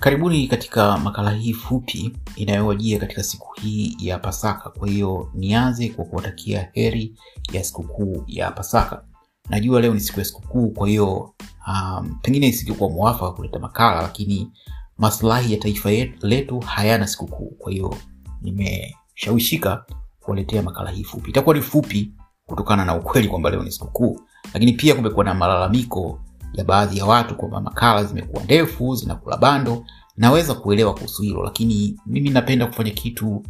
Karibuni katika makala hii fupi inayowajia katika siku hii ya Pasaka. Kwa hiyo nianze kwa kuwatakia heri ya sikukuu ya Pasaka. Najua leo ni siku ya sikukuu, kwa hiyo um, pengine isingekuwa mwafaka kuleta makala, lakini maslahi ya taifa letu hayana sikukuu. Kwa hiyo nimeshawishika kuwaletea makala hii fupi. Itakuwa ni fupi kutokana na ukweli kwamba leo ni sikukuu, lakini pia kumekuwa na malalamiko ya baadhi ya watu kwamba makala zimekuwa ndefu, zinakula bando. Naweza kuelewa kuhusu hilo, lakini mimi napenda kufanya kitu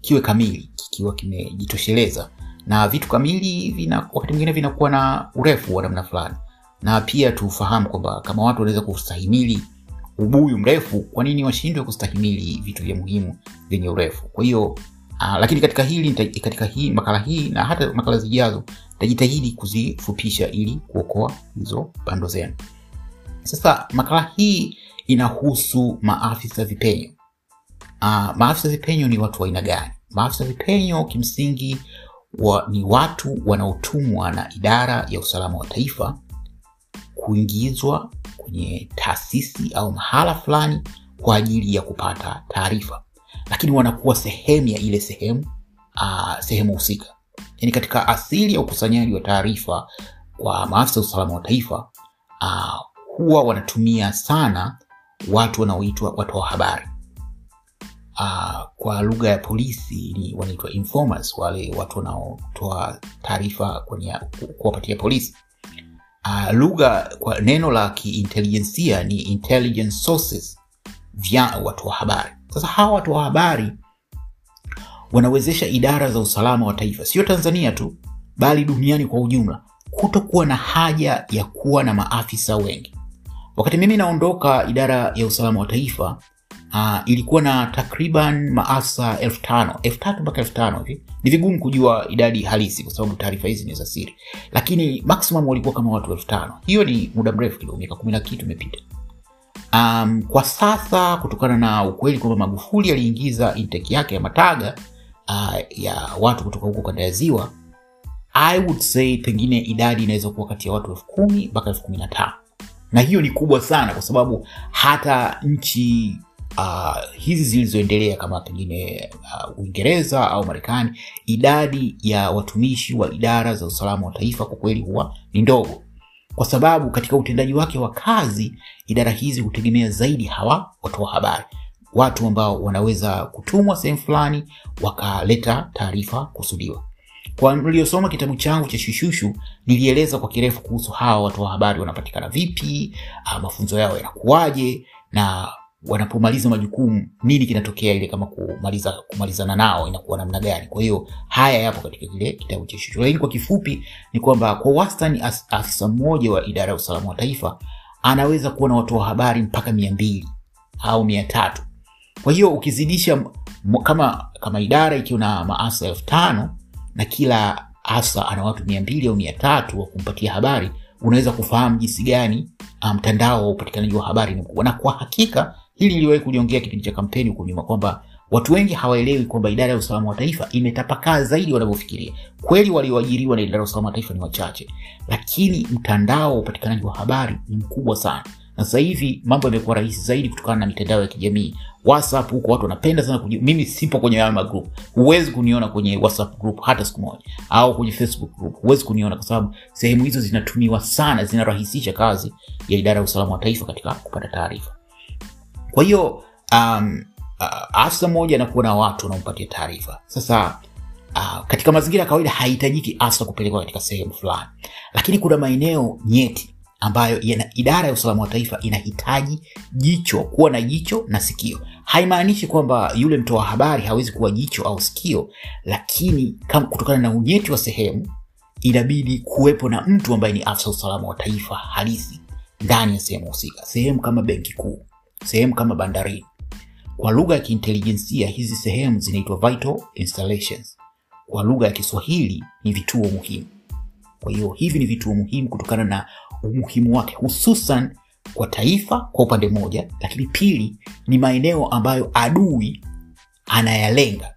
kiwe kamili, kikiwa kimejitosheleza, na vitu kamili vina wakati mwingine vinakuwa na urefu wa namna fulani, na pia tufahamu kwamba kama watu wanaweza kustahimili ubuyu mrefu, kwa nini washindwe kustahimili vitu vya muhimu vyenye urefu? Kwa hiyo Uh, lakini katika hili katika hii makala hii na hata makala zijazo nitajitahidi kuzifupisha ili kuokoa hizo bando zenu. Sasa makala hii inahusu maafisa vipenyo. Uh, maafisa vipenyo ni watu wa aina gani? Maafisa vipenyo kimsingi wa, ni watu wanaotumwa na idara ya usalama wa taifa kuingizwa kwenye taasisi au mahala fulani kwa ajili ya kupata taarifa lakini wanakuwa sehemu ya ile sehemu uh, sehemu husika. Yani katika asili ya ukusanyaji wa taarifa kwa maafisa ya usalama wa taifa uh, huwa wanatumia sana watu wanaoitwa watu wa habari uh, kwa lugha ya polisi ni wanaitwa informers, wale watu wanaotoa taarifa kuwapatia polisi. Uh, lugha kwa neno la kiintelijensia ni intelligence sources vya watu wa habari. Sasa hawa watu wa habari wanawezesha idara za usalama wa taifa, sio Tanzania tu, bali duniani kwa ujumla, kutokuwa na haja ya kuwa na maafisa wengi. Wakati mimi naondoka idara ya usalama wa taifa uh, ilikuwa na takriban maafisa elfu tano mpaka hivi. Ni vigumu kujua idadi halisi kwa sababu taarifa hizi ni za siri, lakini maximum walikuwa kama watu elfu tano. Hiyo ni muda mrefu kidogo, miaka kumi na kitu imepita. Um, kwa sasa kutokana na ukweli kwamba Magufuli aliingiza intake yake ya mataga uh, ya watu kutoka huko kanda ya Ziwa, I would say pengine idadi inaweza kuwa kati ya watu elfu kumi mpaka elfu kumi na tano na hiyo ni kubwa sana, kwa sababu hata nchi uh, hizi zilizoendelea kama pengine uh, Uingereza au Marekani, idadi ya watumishi wa idara za usalama wa taifa kwa kweli huwa ni ndogo kwa sababu katika utendaji wake wa kazi idara hizi hutegemea zaidi hawa watoa wa habari, watu ambao wanaweza kutumwa sehemu fulani wakaleta taarifa kusudiwa. Kwa mliosoma kitabu changu cha Shushushu, nilieleza kwa kirefu kuhusu hawa watu wa habari wanapatikana vipi, mafunzo yao yanakuwaje, na wanapomaliza majukumu nini kinatokea, ile kama kumaliza kumalizana nao inakuwa namna gani. Kwa hiyo haya yapo katika kile kitabu cha Shushu, lakini kwa kifupi ni kwamba kwa wastani afisa mmoja wa idara ya usalama wa taifa anaweza kuwa na watu wa habari mpaka mia mbili au mia tatu. Kwa hiyo ukizidisha kama, kama idara ikiwa na maafisa elfu tano na kila asa ana watu mia mbili au mia tatu wa kumpatia habari, unaweza kufahamu jinsi gani mtandao wa upatikanaji wa habari ni mkubwa, na kwa hakika hili iliwahi kuliongea kipindi cha kampeni huko nyuma kwamba watu wengi hawaelewi kwamba idara ya usalama wa taifa imetapakaa zaidi wanavyofikiria. Kweli walioajiriwa na idara ya usalama wa taifa ni wachache, lakini mtandao wa upatikanaji wa habari ni mkubwa sana, na sasa hivi mambo yamekuwa rahisi zaidi kutokana na mitandao ya kijamii. WhatsApp huko watu wanapenda sana kuji... mimi sipo kwenye hayo magroup, huwezi kuniona kwenye WhatsApp group hata siku moja, au kwenye Facebook group huwezi kuniona, kwa sababu sehemu hizo zinatumiwa sana, zinarahisisha kazi ya idara ya usalama wa taifa katika kupata taarifa. Kwa hiyo um, uh, afisa mmoja anakuwa na watu wanaompatia taarifa. Sasa uh, katika mazingira ya kawaida haihitajiki afisa kupelekwa katika sehemu fulani, lakini kuna maeneo nyeti ambayo yana idara ya usalama wa taifa inahitaji jicho, kuwa na jicho na sikio. Haimaanishi kwamba yule mtoa habari hawezi kuwa jicho au sikio, lakini kutokana na unyeti wa sehemu inabidi kuwepo na mtu ambaye ni afisa usalama wa taifa halisi ndani ya sehemu husika, sehemu kama benki kuu sehemu kama bandarini. Kwa lugha ya kiintelijensia hizi sehemu zinaitwa vital installations. Kwa lugha ya Kiswahili ni vituo muhimu. Kwa hiyo hivi ni vituo muhimu kutokana na umuhimu wake, hususan kwa taifa kwa upande mmoja, lakini pili ni maeneo ambayo adui anayalenga,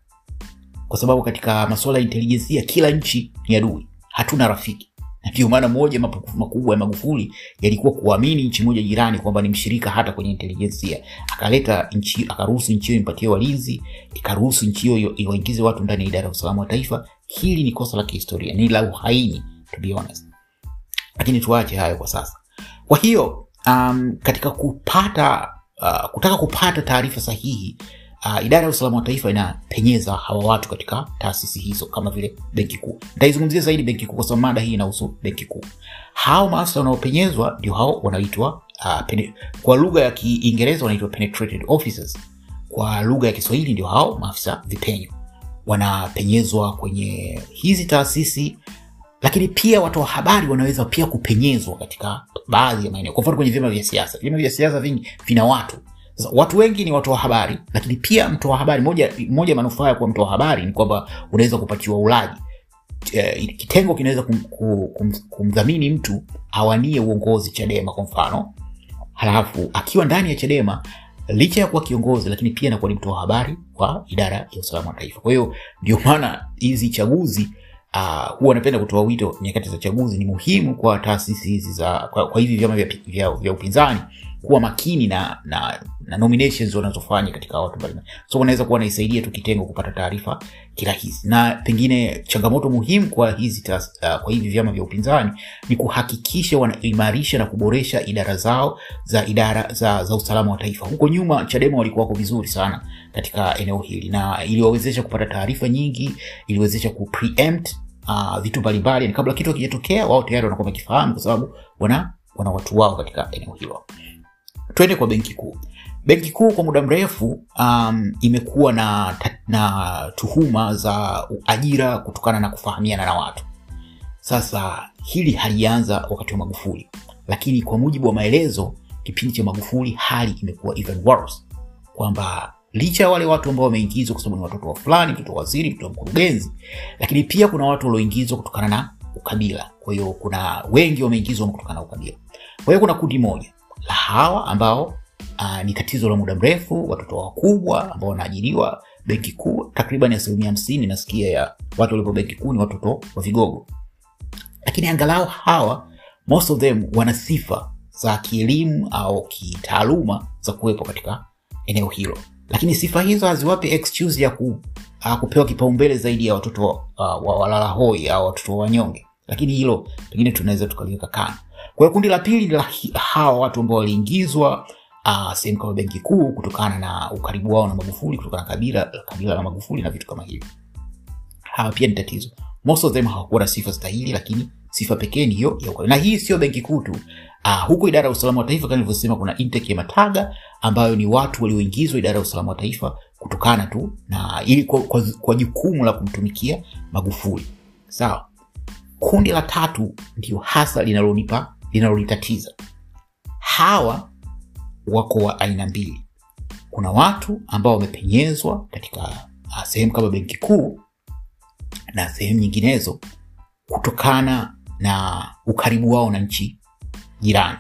kwa sababu katika masuala ya intelijensia kila nchi ni adui, hatuna rafiki. ndio maana moja makubwa ya magufuli yalikuwa kuamini nchi moja jirani kwamba ni mshirika hata kwenye intelijensia akaleta nchi akaruhusu nchi hiyo impatie walinzi ikaruhusu nchi hiyo iwaingize watu ndani ya idara ya usalama wa taifa. Hili ni kosa la kihistoria ni la uhaini to be honest. Lakini tuache hayo kwa sasa. Kwa hiyo um, katika kupata uh, kutaka kupata taarifa sahihi uh, idara ya usalama wa taifa inapenyeza hawa watu katika taasisi hizo kama vile benki kuu. Nitaizungumzia zaidi benki kuu kwa sababu mada hii inahusu benki kuu. Hao maafisa wanaopenyezwa ndio hao wanaitwa uh, pene, kwa lugha ya kiingereza wanaitwa penetrated officers. Kwa lugha ya kiswahili ndio hao maafisa vipenyo. Wanapenyezwa kwenye hizi taasisi lakini pia watu wa habari wanaweza pia kupenyezwa katika baadhi ya maeneo. Kwa mfano kwenye vyama vya siasa. Vyama vya siasa vingi vina watu. Watu wengi ni watu wa habari. Lakini pia mtoa habari moja moja manufaa ya kuwa mtoa habari ni kwamba unaweza kupatiwa ulaji. E, kitengo kinaweza kum, kum, kumdhamini mtu awanie uongozi chadema kwa mfano. Halafu akiwa ndani ya chadema licha ya kuwa kiongozi lakini pia anakuwa ni mtoa habari kwa idara ya usalama wa taifa. Kwa hiyo ndio maana hizi chaguzi uh, huwa anapenda kutoa wito nyakati za chaguzi. Ni muhimu kwa taasisi hizi za kwa, kwa hivi vyama vya, vya, vya upinzani kuwa makini na na, na nominations wanazofanya katika watu mbalimbali. So wanaweza kuwa naisaidia tu kitengo kupata taarifa kirahisi na pengine changamoto muhimu kwa hizi tas, uh, kwa hivi vyama vya upinzani ni kuhakikisha wanaimarisha na kuboresha idara zao za idara za, za usalama wa taifa. Huko nyuma chadema walikuwa wako vizuri sana katika eneo hili na iliwawezesha kupata taarifa nyingi iliwezesha ku uh, vitu mbalimbali. Kabla kitu akijatokea wao tayari wanakuwa wakifahamu kwa sababu wana wana watu wao katika eneo hilo. Twende kwa benki kuu. Benki kuu kwa muda mrefu um, imekuwa na, na tuhuma za ajira kutokana na kufahamiana na watu. Sasa hili halianza wakati wa magufuli. Lakini kwa mujibu wa maelezo kipindi cha magufuli hali imekuwa even worse. Kwamba licha ya wale watu ambao wameingizwa kwa sababu ni watoto wa fulani mtoto wa waziri mtoto wa mkurugenzi lakini pia kuna watu walioingizwa kutokana na ukabila. Kwa hiyo kuna wengi wameingizwa kutokana na ukabila. Kwa hiyo kuna kundi moja la hawa ambao uh, ni tatizo la muda mrefu watoto wakubwa ambao wanaajiriwa benki kuu takriban asilimia hamsini nasikia ya watu waliopo benki kuu ni watoto wa vigogo. Lakini angalau hawa most of them wana sifa za kielimu au kitaaluma za kuwepo katika eneo hilo lakini sifa hizo haziwapi excuse ya ku, uh, kupewa kipaumbele zaidi ya watoto uh, wa walala hoi au watoto wa wanyonge. Lakini hilo pengine tunaweza tukaliweka kando. Kwa kundi la pili la hawa watu ambao waliingizwa uh, sehemu kama benki kuu kutokana na ukaribu wao na magufuli kutokana na kabila, kabila la magufuli na vitu kama hivyo. Hawa pia ni tatizo. Most of them hawakuwa na sifa stahili lakini sifa pekee ni hiyo ya ukaribu. na hii sio benki kuu tu. Uh, huku idara ya usalama wa taifa kama nilivyosema kuna intake ya mataga ambayo ni watu walioingizwa idara ya usalama wa taifa kutokana tu na ili kwa, kwa, kwa jukumu la kumtumikia magufuli. Sawa. Kundi la tatu ndio hasa linalonipa linalolitatiza hawa wako wa aina mbili. Kuna watu ambao wamepenyezwa katika uh, sehemu kama benki kuu na sehemu nyinginezo kutokana na ukaribu wao na nchi jirani.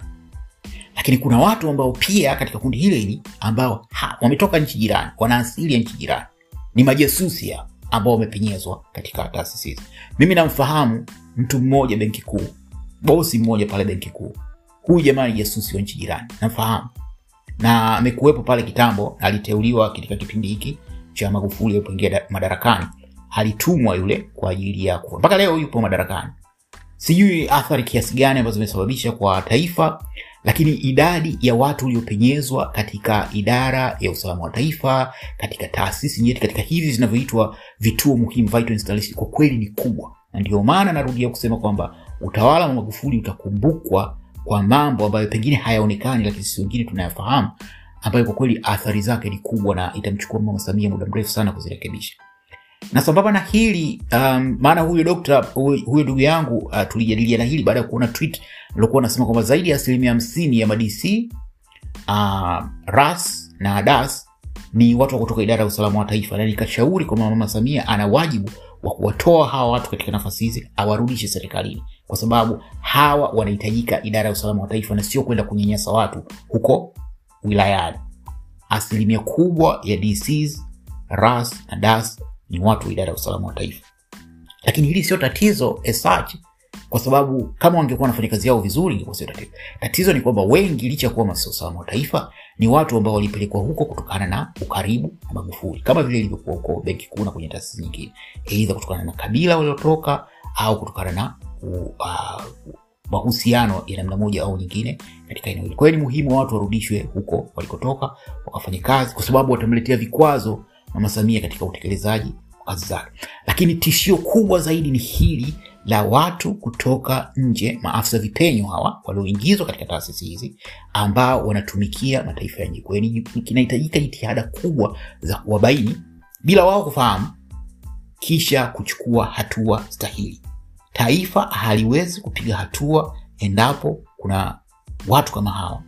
Lakini kuna watu ambao pia katika kundi hilo hili ambao wametoka nchi jirani wana ya nchi jirani. Ni majasusi ya ambao wamepenyezwa katika taasisi hizi. Mimi namfahamu mtu mmoja benki kuu bosi mmoja pale benki kuu. Huyu jamaa ni jasusi wa nchi jirani namfahamu. Na amekuwepo pale kitambo aliteuliwa katika kipindi hiki cha magufuli alipoingia madarakani. Alitumwa yule kwa ajili ya kufa. Mpaka leo yupo madarakani sijui athari kiasi gani ambazo zimesababisha kwa taifa lakini idadi ya watu waliopenyezwa katika idara ya usalama wa taifa katika taasisi nyeti katika hivi zinavyoitwa vituo muhimu vital kwa kweli ni kubwa. Na ndio maana narudia kusema kwamba utawala wa magufuli utakumbukwa kwa mambo ambayo pengine hayaonekani lakini sisi wengine tunayafahamu ambayo kwa kweli athari zake ni kubwa na itamchukua mama samia muda mrefu sana kuzirekebisha na sambamba na hili um, maana huyo dokta huyo ndugu yangu uh, tulijadiliana hili baada ya kuona tweet aliokuwa anasema kwamba zaidi ya asilimia hamsini ya madc uh, ras na das ni watu wa kutoka idara ya usalama wa taifa. Na nikashauri kwamba mama samia ana wajibu wa kuwatoa hawa watu katika nafasi hizi awarudishe serikalini. Kwa sababu hawa wanahitajika idara ya usalama wa taifa na sio kwenda kunyanyasa watu huko wilayani. Asilimia kubwa ya dcs ras na das ni watu wa idara ya usalama wa taifa lakini hili sio tatizo as kwa sababu kama wangekuwa wanafanya kazi yao vizuri ingekuwa sio tatizo. Tatizo ni kwamba wengi, licha kuwa usalama wa taifa, ni watu ambao walipelekwa huko kutokana na ukaribu na Magufuli, kama vile ilivyokuwa huko benki kuu na kwenye taasisi nyingine, eidha kutokana na kabila waliotoka au kutokana na mahusiano ya namna moja au nyingine katika eneo hili. Kwa hiyo ni muhimu watu warudishwe huko walikotoka wakafanya kazi, kwa sababu watamletea vikwazo Mama Samia katika utekelezaji wa kazi zake. Lakini tishio kubwa zaidi ni hili la watu kutoka nje, maafisa vipenyo hawa walioingizwa katika taasisi hizi ambao wanatumikia mataifa ya nje. Kwa kinahitajika jitihada kubwa za kuwabaini bila wao kufahamu, kisha kuchukua hatua stahili. Taifa haliwezi kupiga hatua endapo kuna watu kama hawa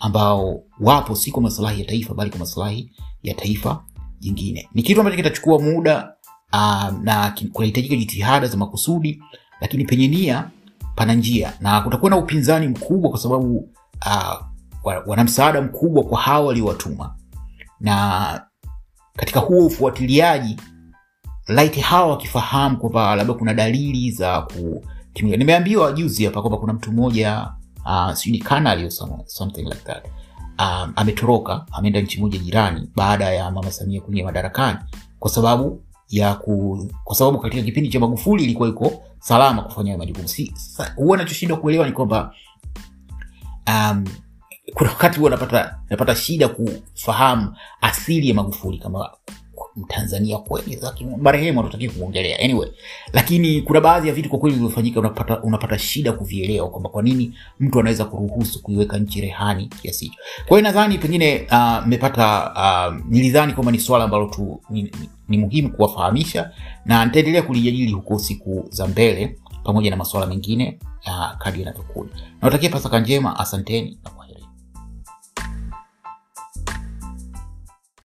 ambao wapo si kwa maslahi ya taifa, bali kwa maslahi ya taifa jingine. Ni kitu ambacho kitachukua muda uh, na kunahitajika jitihada za makusudi, lakini penye nia pana njia, na kutakuwa na upinzani mkubwa, kwa sababu uh, wana msaada mkubwa kwa hawa waliowatuma, na katika huo ufuatiliaji laiti hawa wakifahamu kwamba labda kuna dalili za kutimia. Nimeambiwa juzi hapa kwamba kuna mtu mmoja uh, sijui ni kanali something like that um, ametoroka ameenda nchi moja jirani baada ya mama Samia kuingia madarakani kwa sababu ya ku, kwa sababu katika kipindi cha Magufuli ilikuwa iko salama kufanya majukumu. Si huwa nachoshindwa kuelewa ni kwamba um, kuna wakati huwa napata napata shida kufahamu asili ya Magufuli kama Mtanzania kweli, marehemu hatutaki kumwongelea anyway, lakini kuna baadhi ya vitu kwa kweli vilivyofanyika unapata, unapata shida kuvielewa kwamba kwa nini mtu anaweza kuruhusu kuiweka nchi rehani kiasi hicho. Kwa hiyo nadhani pengine mmepata uh, uh, nilidhani kwamba ni swala ambalo tu ni, ni, ni muhimu kuwafahamisha na nitaendelea kulijadili huko siku za mbele pamoja na masuala mengine uh, kadi yanavyokuja. Nawatakia Pasaka njema, asanteni.